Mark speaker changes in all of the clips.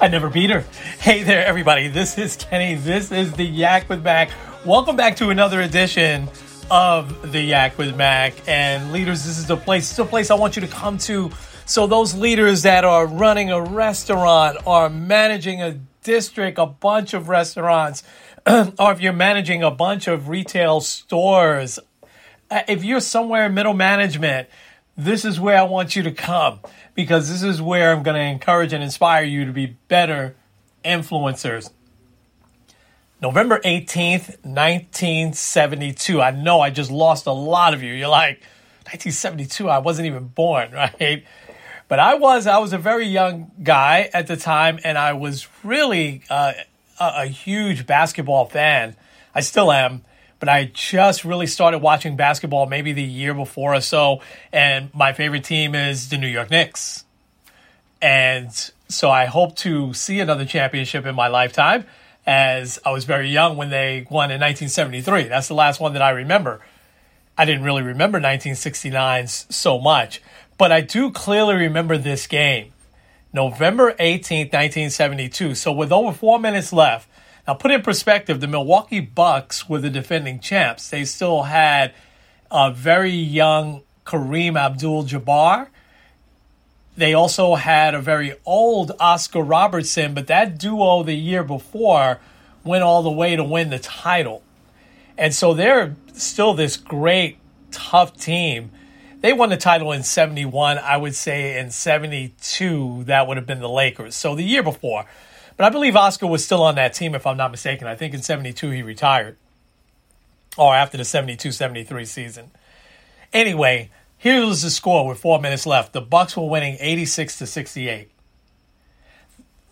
Speaker 1: I never beat her. Hey there, everybody. This is Kenny. This is the Yak with Mac. Welcome back to another edition of the Yak with Mac. And leaders, this is the place. This is the place I want you to come to. So those leaders that are running a restaurant, are managing a district, a bunch of restaurants, or if you're managing a bunch of retail stores, uh, if you're somewhere in middle management, this is where I want you to come because this is where I'm going to encourage and inspire you to be better influencers. November 18th, 1972. I know I just lost a lot of you. You're like, 1972, I wasn't even born, right? But I was, I was a very young guy at the time, and I was really uh, a, a huge basketball fan. I still am but I just really started watching basketball maybe the year before or so. And my favorite team is the New York Knicks. And so I hope to see another championship in my lifetime as I was very young when they won in 1973. That's the last one that I remember. I didn't really remember 1969 so much, but I do clearly remember this game. November 18th, 1972. So with over four minutes left, now, put in perspective, the Milwaukee Bucks were the defending champs. They still had a very young Kareem Abdul Jabbar. They also had a very old Oscar Robertson, but that duo the year before went all the way to win the title. And so they're still this great, tough team. They won the title in 71. I would say in 72, that would have been the Lakers. So the year before. But I believe Oscar was still on that team, if I'm not mistaken. I think in 72 he retired. Or after the 72 73 season. Anyway, here was the score with four minutes left. The Bucks were winning 86 to 68.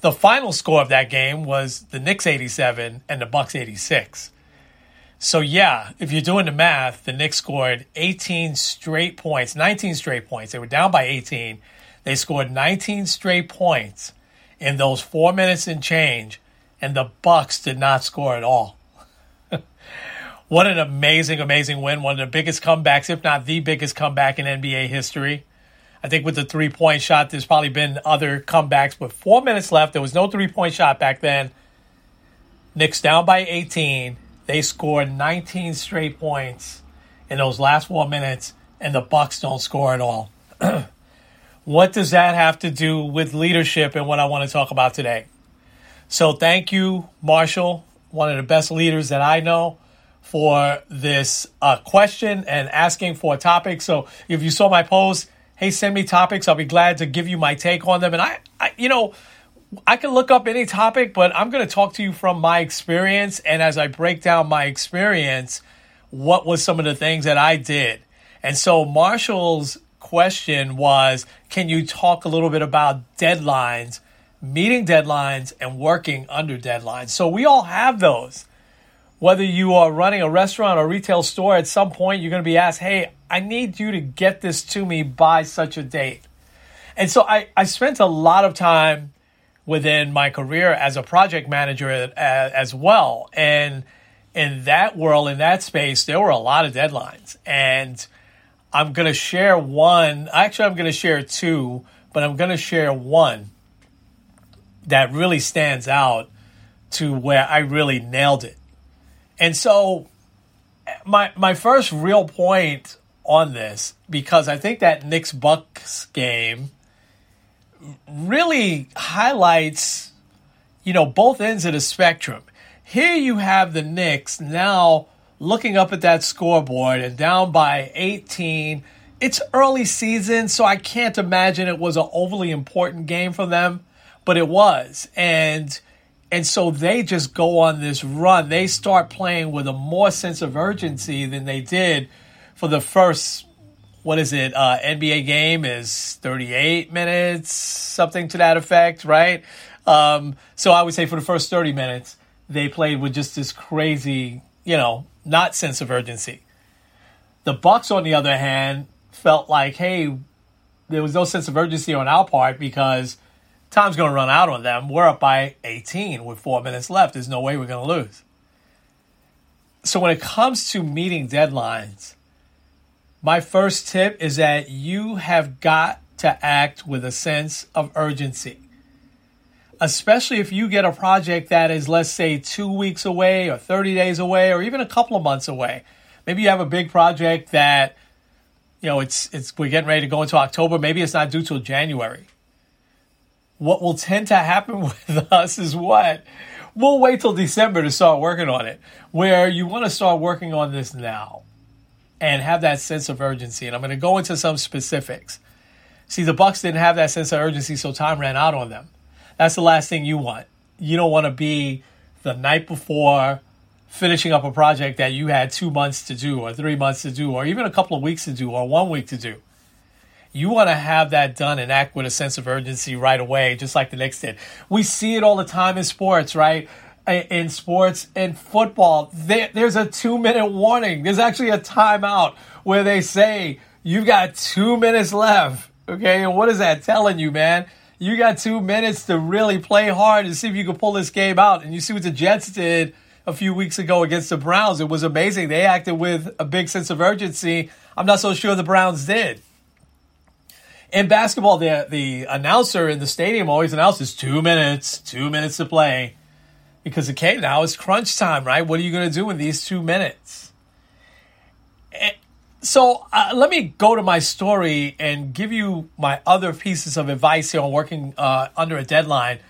Speaker 1: The final score of that game was the Knicks 87 and the Bucks 86. So yeah, if you're doing the math, the Knicks scored 18 straight points, 19 straight points. They were down by 18. They scored 19 straight points in those four minutes and change, and the Bucks did not score at all. what an amazing, amazing win! One of the biggest comebacks, if not the biggest comeback in NBA history. I think with the three point shot, there's probably been other comebacks, but four minutes left. There was no three point shot back then. Knicks down by 18. They scored 19 straight points in those last four minutes, and the Bucks don't score at all. What does that have to do with leadership and what I want to talk about today? So, thank you, Marshall, one of the best leaders that I know, for this uh, question and asking for a topic. So, if you saw my post, hey, send me topics. I'll be glad to give you my take on them. And I, I you know, I can look up any topic, but I'm going to talk to you from my experience. And as I break down my experience, what was some of the things that I did? And so Marshall's question was Can you talk a little bit about deadlines meeting deadlines and working under deadlines. So we all have those. Whether you are running a restaurant or retail store, at some point you're going to be asked, hey, I need you to get this to me by such a date. And so I, I spent a lot of time within my career as a project manager as well. And in that world, in that space, there were a lot of deadlines. And I'm going to share one. Actually, I'm going to share two, but I'm going to share one that really stands out to where I really nailed it. And so, my my first real point on this, because I think that Knicks Bucks game really highlights, you know, both ends of the spectrum. Here you have the Knicks now looking up at that scoreboard and down by 18. It's early season, so I can't imagine it was an overly important game for them, but it was. And and so they just go on this run. They start playing with a more sense of urgency than they did for the first what is it? Uh, NBA game is 38 minutes, something to that effect, right? Um, so I would say for the first 30 minutes, they played with just this crazy, you know, not sense of urgency. The Bucks, on the other hand, felt like, hey, there was no sense of urgency on our part because time's going to run out on them. We're up by 18 with four minutes left. There's no way we're going to lose. So when it comes to meeting deadlines, my first tip is that you have got to act with a sense of urgency. Especially if you get a project that is, let's say, two weeks away or 30 days away or even a couple of months away. Maybe you have a big project that, you know, it's, it's, we're getting ready to go into October. Maybe it's not due till January. What will tend to happen with us is what? We'll wait till December to start working on it, where you want to start working on this now and have that sense of urgency. And I'm going to go into some specifics. See, the Bucks didn't have that sense of urgency, so time ran out on them. That's the last thing you want. You don't want to be the night before finishing up a project that you had two months to do, or three months to do, or even a couple of weeks to do, or one week to do. You want to have that done and act with a sense of urgency right away, just like the Knicks did. We see it all the time in sports, right? in sports and football, there, there's a two minute warning. There's actually a timeout where they say, you've got two minutes left. Okay. And what is that telling you, man? You got two minutes to really play hard and see if you can pull this game out. And you see what the Jets did a few weeks ago against the Browns. It was amazing. They acted with a big sense of urgency. I'm not so sure the Browns did. In basketball, the, the announcer in the stadium always announces two minutes, two minutes to play because okay, now it's crunch time, right? What are you going to do in these two minutes? So uh, let me go to my story and give you my other pieces of advice here on working uh, under a deadline.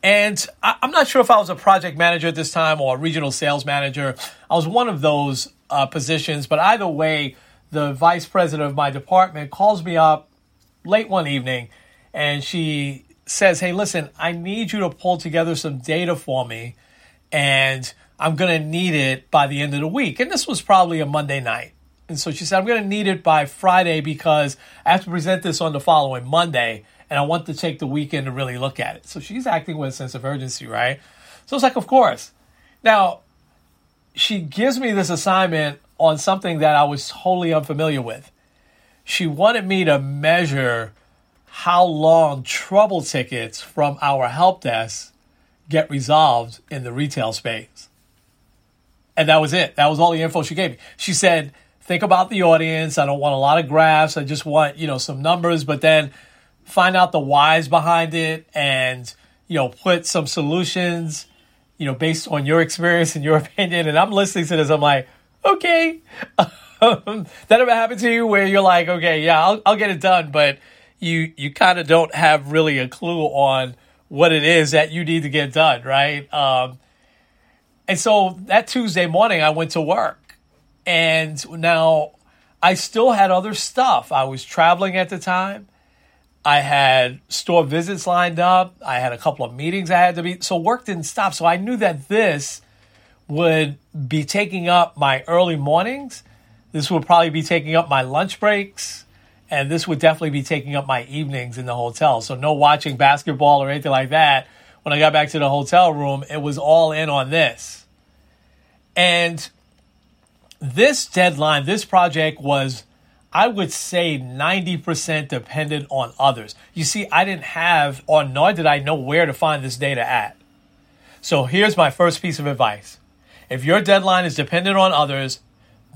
Speaker 1: And I, am not sure if I was a project manager at this time or a regional sales manager. I was one of those uh, positions, but either way, the vice president of my department calls me up late one evening and she says, Hey, listen, I need you to pull together some data for me, and I'm going to need it by the end of the week. And this was probably a Monday night. And so she said, I'm going to need it by Friday because I have to present this on the following Monday, and I want to take the weekend to really look at it. So she's acting with a sense of urgency, right? So it's like, Of course. Now, she gives me this assignment on something that I was totally unfamiliar with. She wanted me to measure how long trouble tickets from our help desk get resolved in the retail space. And that was it. That was all the info she gave me. She said, think about the audience. I don't want a lot of graphs. I just want, you know, some numbers, but then find out the whys behind it and, you know, put some solutions, you know, based on your experience and your opinion. And I'm listening to this. I'm like, okay. that ever happened to you where you're like, okay, yeah, I'll, I'll get it done, but you you kind of don't have really a clue on what it is that you need to get done, right? Um, and so that Tuesday morning, I went to work, and now I still had other stuff. I was traveling at the time. I had store visits lined up. I had a couple of meetings I had to be. So work didn't stop. So I knew that this would be taking up my early mornings. This would probably be taking up my lunch breaks and this would definitely be taking up my evenings in the hotel. So no watching basketball or anything like that. When I got back to the hotel room, it was all in on this. And this deadline, this project was, I would say, 90% dependent on others. You see, I didn't have, or nor did I know where to find this data at. So here's my first piece of advice. If your deadline is dependent on others,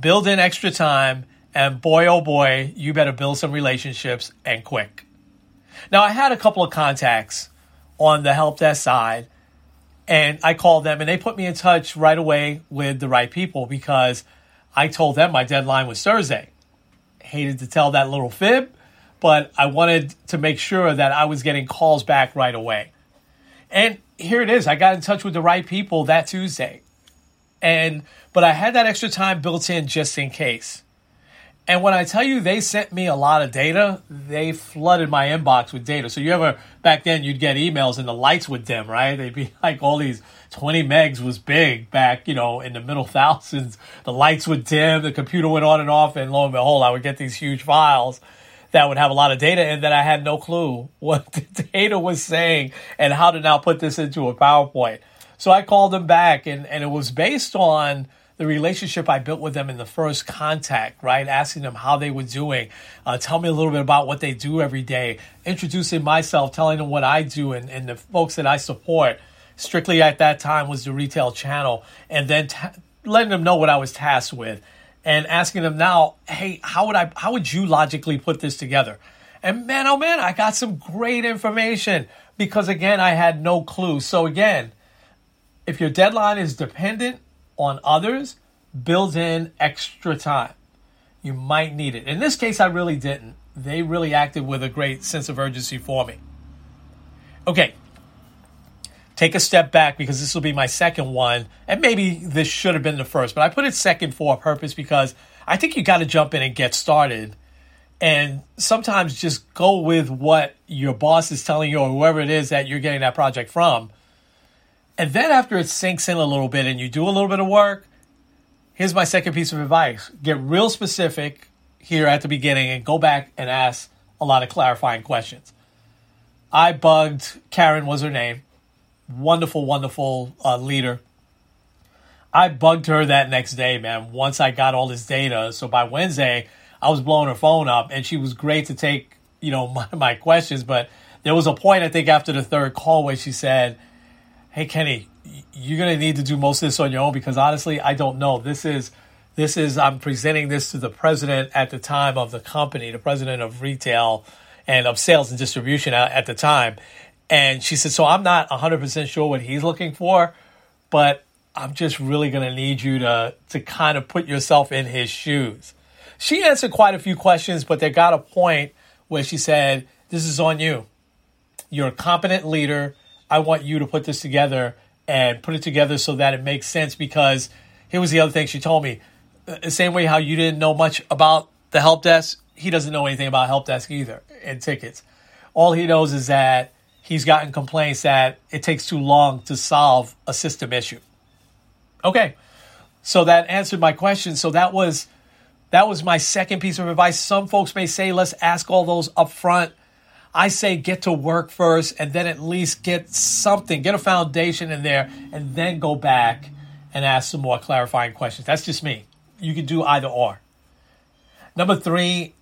Speaker 1: build in extra time, and boy, oh boy, you better build some relationships and quick. Now, I had a couple of contacts on the help desk side, and I called them, and they put me in touch right away with the right people because I told them my deadline was Thursday. Hated to tell that little fib, but I wanted to make sure that I was getting calls back right away. And here it is. I got in touch with the right people that Tuesday. And but I had that extra time built in just in case. And when I tell you they sent me a lot of data, they flooded my inbox with data. So you ever back then you'd get emails and the lights would dim, right? They'd be like all these 20 megs was big back, you know, in the middle thousands. The lights would dim, the computer went on and off, and lo and behold, I would get these huge files that would have a lot of data and that I had no clue what the data was saying and how to now put this into a PowerPoint. So I called them back and, and it was based on the relationship I built with them in the first contact, right? Asking them how they were doing, uh, tell me a little bit about what they do every day, introducing myself, telling them what I do and, and the folks that I support. Strictly at that time was the retail channel, and then t- letting them know what I was tasked with, and asking them now, hey, how would I, how would you logically put this together? And man, oh man, I got some great information because again, I had no clue. So again, if your deadline is dependent on others build in extra time. You might need it. In this case, I really didn't. They really acted with a great sense of urgency for me. Okay, take a step back because this will be my second one, and maybe this should have been the first, but I put it second for a purpose because I think you got to jump in and get started. And sometimes just go with what your boss is telling you or whoever it is that you're getting that project from and then after it sinks in a little bit and you do a little bit of work, here's my second piece of advice get real specific here at the beginning and go back and ask a lot of clarifying questions. I bugged, Karen was her name, wonderful, wonderful uh, leader. I bugged her that next day, man, once I got all this data. So by Wednesday, I was blowing her phone up and she was great to take, you know, my, my questions. But there was a point, I think, after the third call where she said, hey Kenny, you're gonna need to do most of this on your own because honestly, I don't know. This is this is I'm presenting this to the president at the time of the company, the president of retail and of sales and distribution at, at the time. And she said, so I'm not 100% sure what he's looking for, but I'm just really going to need you to to kind of put yourself in his shoes. She answered quite a few questions, but there got a point where she said, "This is on you. You're a competent leader. I want you to put this together and put it together so that it makes sense. Because here was the other thing she told me the same way how you didn't know much about the help desk, he doesn't know anything about help desk either and tickets. All he knows is that he's gotten complaints that it takes too long to solve a system issue. Okay. So that answered my question. So that was that was my second piece of advice. Some folks may say let's ask all those up front I say get to work first and then at least get something, get a foundation in there, and then go back and ask some more clarifying questions. That's just me. You can do either or. Number three,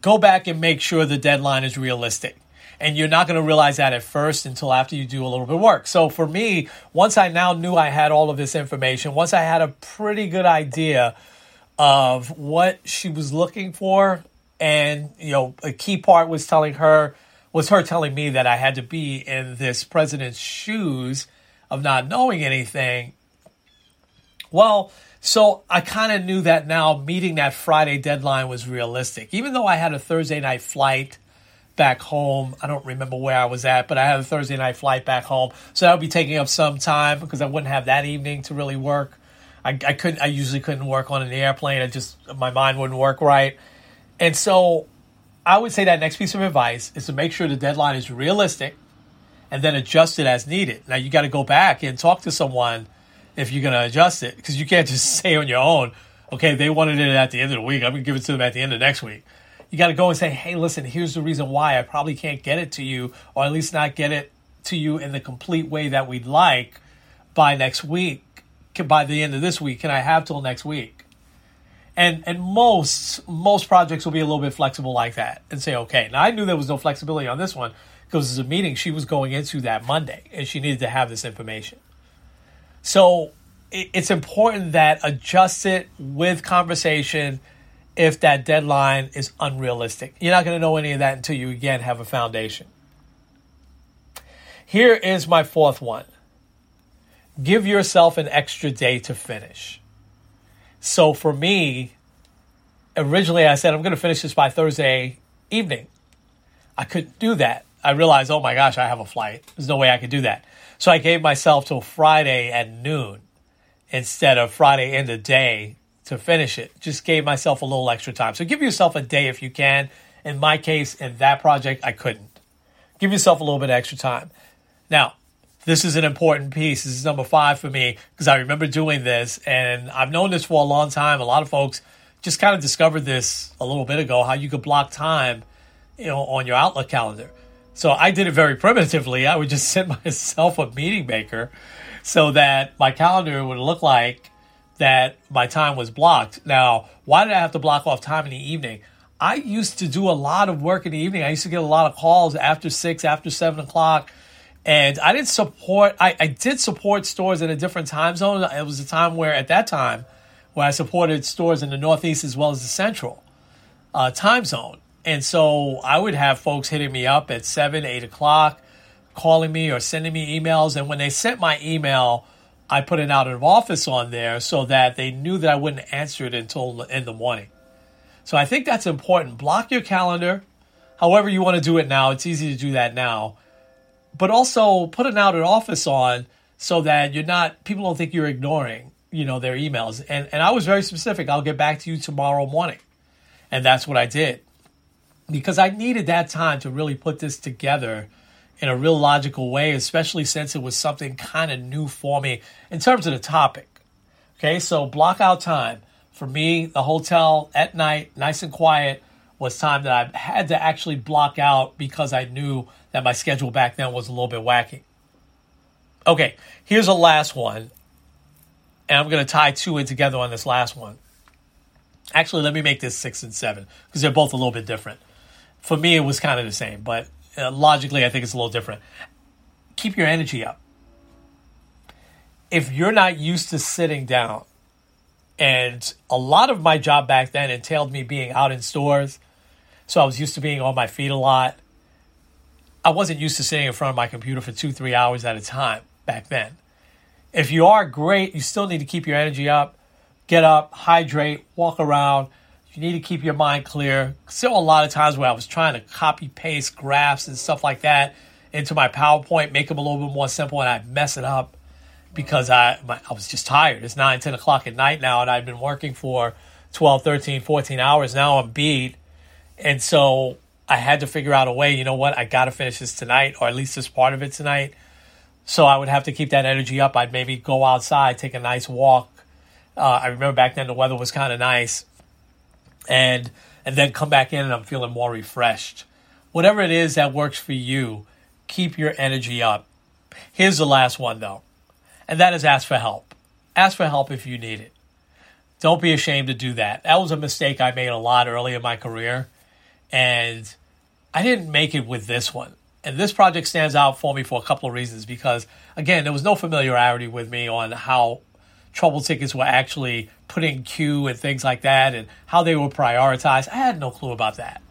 Speaker 1: go back and make sure the deadline is realistic. And you're not going to realize that at first until after you do a little bit of work. So for me, once I now knew I had all of this information, once I had a pretty good idea of what she was looking for, and you know a key part was telling her was her telling me that I had to be in this president's shoes of not knowing anything. Well, so I kind of knew that now meeting that Friday deadline was realistic. Even though I had a Thursday night flight back home, I don't remember where I was at, but I had a Thursday night flight back home. So that would be taking up some time because I wouldn't have that evening to really work. I, I couldn't I usually couldn't work on an airplane. I just my mind wouldn't work right. And so I would say that next piece of advice is to make sure the deadline is realistic and then adjust it as needed. Now you got to go back and talk to someone if you're going to adjust it because you can't just say on your own, okay, they wanted it at the end of the week. I'm going to give it to them at the end of next week. You got to go and say, hey, listen, here's the reason why I probably can't get it to you, or at least not get it to you in the complete way that we'd like by next week, by the end of this week. Can I have till next week? And and most most projects will be a little bit flexible like that and say, okay. Now I knew there was no flexibility on this one because it's a meeting she was going into that Monday and she needed to have this information. So it's important that adjust it with conversation if that deadline is unrealistic. You're not going to know any of that until you again have a foundation. Here is my fourth one give yourself an extra day to finish. So for me, originally I said I'm going to finish this by Thursday evening. I couldn't do that. I realized, oh my gosh, I have a flight. There's no way I could do that. So I gave myself till Friday at noon instead of Friday in the day to finish it. Just gave myself a little extra time. So give yourself a day if you can. In my case, in that project, I couldn't. Give yourself a little bit extra time. Now, this is an important piece. This is number five for me because I remember doing this and I've known this for a long time. A lot of folks just kind of discovered this a little bit ago how you could block time you know, on your Outlook calendar. So I did it very primitively. I would just send myself a meeting maker so that my calendar would look like that my time was blocked. Now, why did I have to block off time in the evening? I used to do a lot of work in the evening. I used to get a lot of calls after six, after seven o'clock. And I didn't support, I, I did support stores in a different time zone. It was a time where, at that time, where I supported stores in the Northeast as well as the Central uh, time zone. And so I would have folks hitting me up at seven, eight o'clock, calling me or sending me emails. And when they sent my email, I put an out of office on there so that they knew that I wouldn't answer it until in the morning. So I think that's important. Block your calendar. However you want to do it now, it's easy to do that now. But also put an out of office on so that you're not people don't think you're ignoring, you know, their emails. And and I was very specific. I'll get back to you tomorrow morning. And that's what I did. Because I needed that time to really put this together in a real logical way, especially since it was something kind of new for me in terms of the topic. Okay, so block out time. For me, the hotel at night, nice and quiet, was time that I had to actually block out because I knew that my schedule back then was a little bit wacky. Okay, here's a last one. And I'm going to tie two in together on this last one. Actually, let me make this six and seven because they're both a little bit different. For me, it was kind of the same, but uh, logically, I think it's a little different. Keep your energy up. If you're not used to sitting down, and a lot of my job back then entailed me being out in stores, so I was used to being on my feet a lot. I wasn't used to sitting in front of my computer for two, three hours at a time back then. If you are great, you still need to keep your energy up. Get up, hydrate, walk around you need to keep your mind clear. Still, a lot of times where I was trying to copy paste graphs and stuff like that into my PowerPoint, make them a little bit more simple, and I'd mess it up because I my, I was just tired. It's 9, 10 o'clock at night now, and I've been working for 12, 13, 14 hours. Now I'm beat. And so I had to figure out a way, you know what, I got to finish this tonight, or at least this part of it tonight. So I would have to keep that energy up. I'd maybe go outside, take a nice walk. Uh, I remember back then the weather was kind of nice and and then come back in and I'm feeling more refreshed. Whatever it is that works for you, keep your energy up. Here's the last one though, and that is ask for help. Ask for help if you need it. Don't be ashamed to do that. That was a mistake I made a lot early in my career, and I didn't make it with this one. And this project stands out for me for a couple of reasons because, again, there was no familiarity with me on how trouble tickets were actually put in queue and things like that and how they were prioritized. I had no clue about that.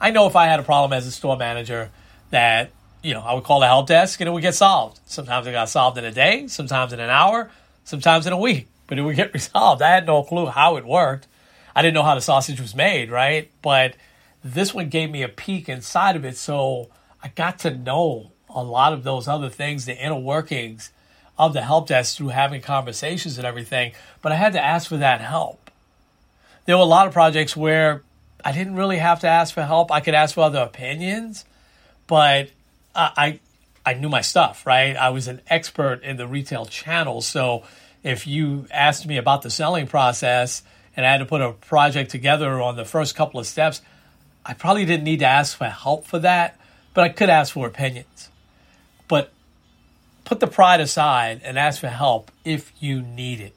Speaker 1: I know if I had a problem as a store manager that, you know, I would call the help desk and it would get solved. Sometimes it got solved in a day, sometimes in an hour, sometimes in a week, but it would get resolved. I had no clue how it worked. I didn't know how the sausage was made, right? But this one gave me a peek inside of it. So I got to know a lot of those other things, the inner workings of the help desk through having conversations and everything, but I had to ask for that help. There were a lot of projects where I didn't really have to ask for help. I could ask for other opinions, but I, I, I knew my stuff, right? I was an expert in the retail channel. So if you asked me about the selling process and I had to put a project together on the first couple of steps, I probably didn't need to ask for help for that, but I could ask for opinions. Put the pride aside and ask for help if you need it.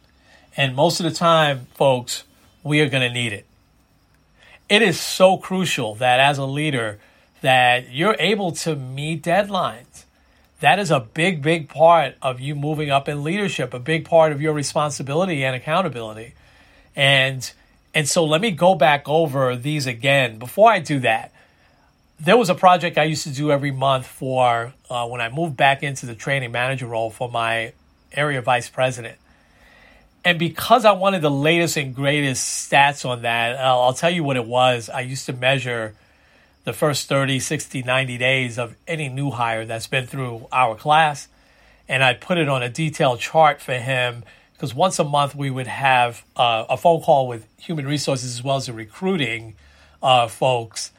Speaker 1: And most of the time, folks, we are going to need it. It is so crucial that as a leader that you're able to meet deadlines. That is a big, big part of you moving up in leadership, a big part of your responsibility and accountability. And and so let me go back over these again. Before I do that, there was a project I used to do every month for uh, when I moved back into the training manager role for my area vice president. And because I wanted the latest and greatest stats on that, I'll, I'll tell you what it was. I used to measure the first 30, 60, 90 days of any new hire that's been through our class. And I put it on a detailed chart for him because once a month we would have uh, a phone call with human resources as well as the recruiting uh, folks.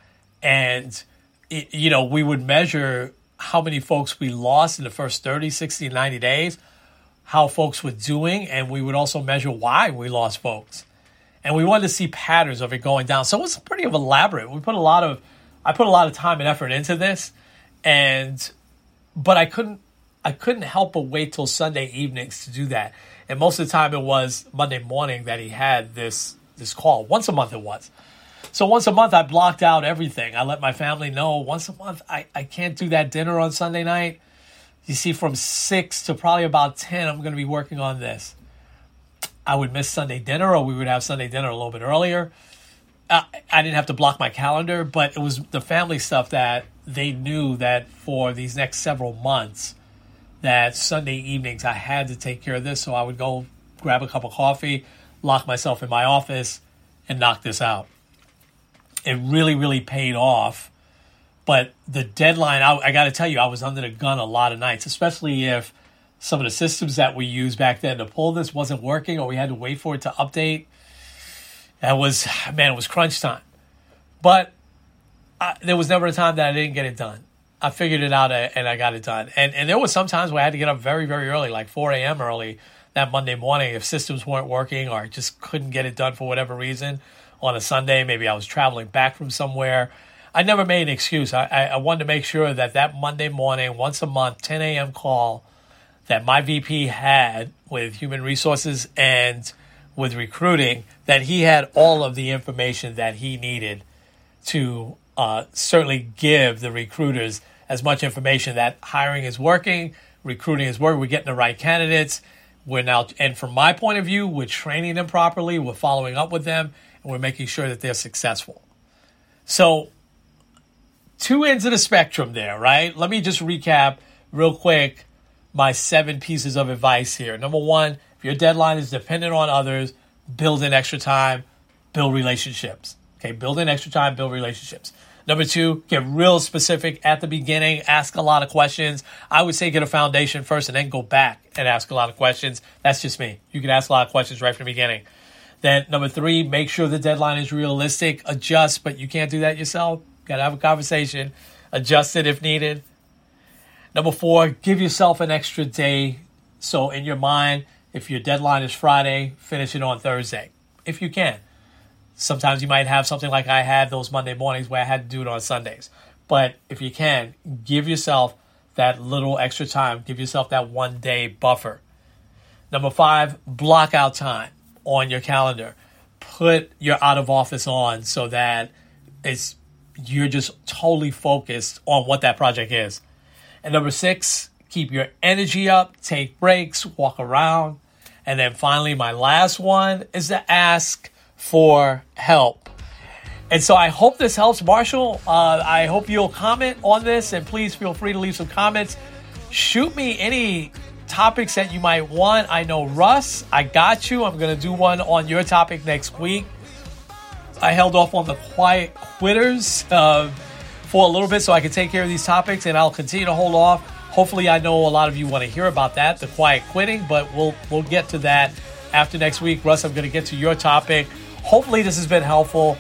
Speaker 1: And, it, you know, we would measure how many folks we lost in the first 30, 60, 90 days, how folks were doing, and we would also measure why we lost folks. And we wanted to see patterns of it going down. So it was pretty elaborate. We put a lot of, I put a lot of time and effort into this, and, but I couldn't, I couldn't help but wait till Sunday evenings to do that and most of the time it was Monday morning that he had this this call. Once a month it was. So once a month I blocked out everything. I let my family know once a month I, I can't do that dinner on Sunday night. You see, from six to probably about ten, I'm gonna be working on this. I would miss Sunday dinner or we would have Sunday dinner a little bit earlier. Uh, I didn't have to block my calendar, but it was the family stuff that they knew that for these next several months that Sunday evenings I had to take care of this. So I would go grab a cup of coffee, lock myself in my office, and knock this out. It really, really paid off. But the deadline, I, I got to tell you, I was under the gun a lot of nights, especially if some of the systems that we used back then to pull this wasn't working or we had to wait for it to update. That was, man, it was crunch time. But I, there was never a time that I didn't get it done. I figured it out uh, and I got it done. And and there was sometimes where I had to get up very very early, like 4 a.m. early that Monday morning if systems weren't working or I just couldn't get it done for whatever reason on a Sunday. Maybe I was traveling back from somewhere. I never made an excuse. I, I, wanted to make sure that that Monday morning, once a month, 10 a.m. call that my VP had with human resources and with recruiting, that he had all of the information that he needed to uh, certainly give the recruiters as much information that hiring is working, recruiting is working, we're getting the right candidates. We're now, and from my point of view, we're training them properly, we're following up with them, and we're making sure that they're successful. So, two ends of the spectrum there, right? Let me just recap real quick my seven pieces of advice here. Number one, if your deadline is dependent on others, build in extra time, build relationships. Okay, build in extra time, build relationships. Number two, get real specific at the beginning, ask a lot of questions. I would say get a foundation first and then go back and ask a lot of questions. That's just me. You can ask a lot of questions right from the beginning. Then number three, make sure the deadline is realistic. Adjust, but you can't do that yourself. Got to have a conversation. Adjust it if needed. Number four, give yourself an extra day. So in your mind, if your deadline is Friday, finish it on Thursday, if you can. Sometimes you might have something like I had those Monday mornings where I had to do it on Sundays. But if you can, give yourself that little extra time, give yourself that one day buffer. Number five, block out time on your calendar. Put your out of office on so that it's you're just totally focused on what that project is. And number six, keep your energy up, take breaks, walk around. And then finally, my last one is to ask for help. And so I hope this helps, Marshall. Uh, I hope you'll comment on this, and please feel free to leave some comments. Shoot me any topics that you might want. I know Russ, I got you. I'm going to do one on your topic next week. I held off on the quiet quitters uh, for a little bit so I can take care of these topics, and I'll continue to hold off. Hopefully, I know a lot of you want to hear about that, the quiet quitting, but we'll we'll get to that after next week. Russ, I'm going to get to your topic. Hopefully, this has been helpful.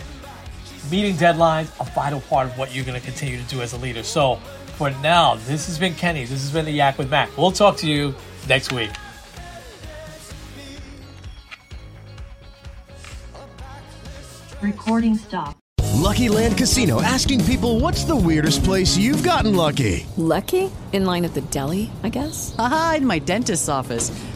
Speaker 1: Meeting deadlines, a vital part of what you're going to continue to do as a leader. So, for now, this has been Kenny. This has been the Yak with Mac. We'll talk to you next week.
Speaker 2: Recording stop.
Speaker 3: Lucky Land Casino asking people what's the weirdest place you've gotten lucky?
Speaker 4: Lucky? In line at the deli, I guess?
Speaker 5: Aha, in my dentist's office.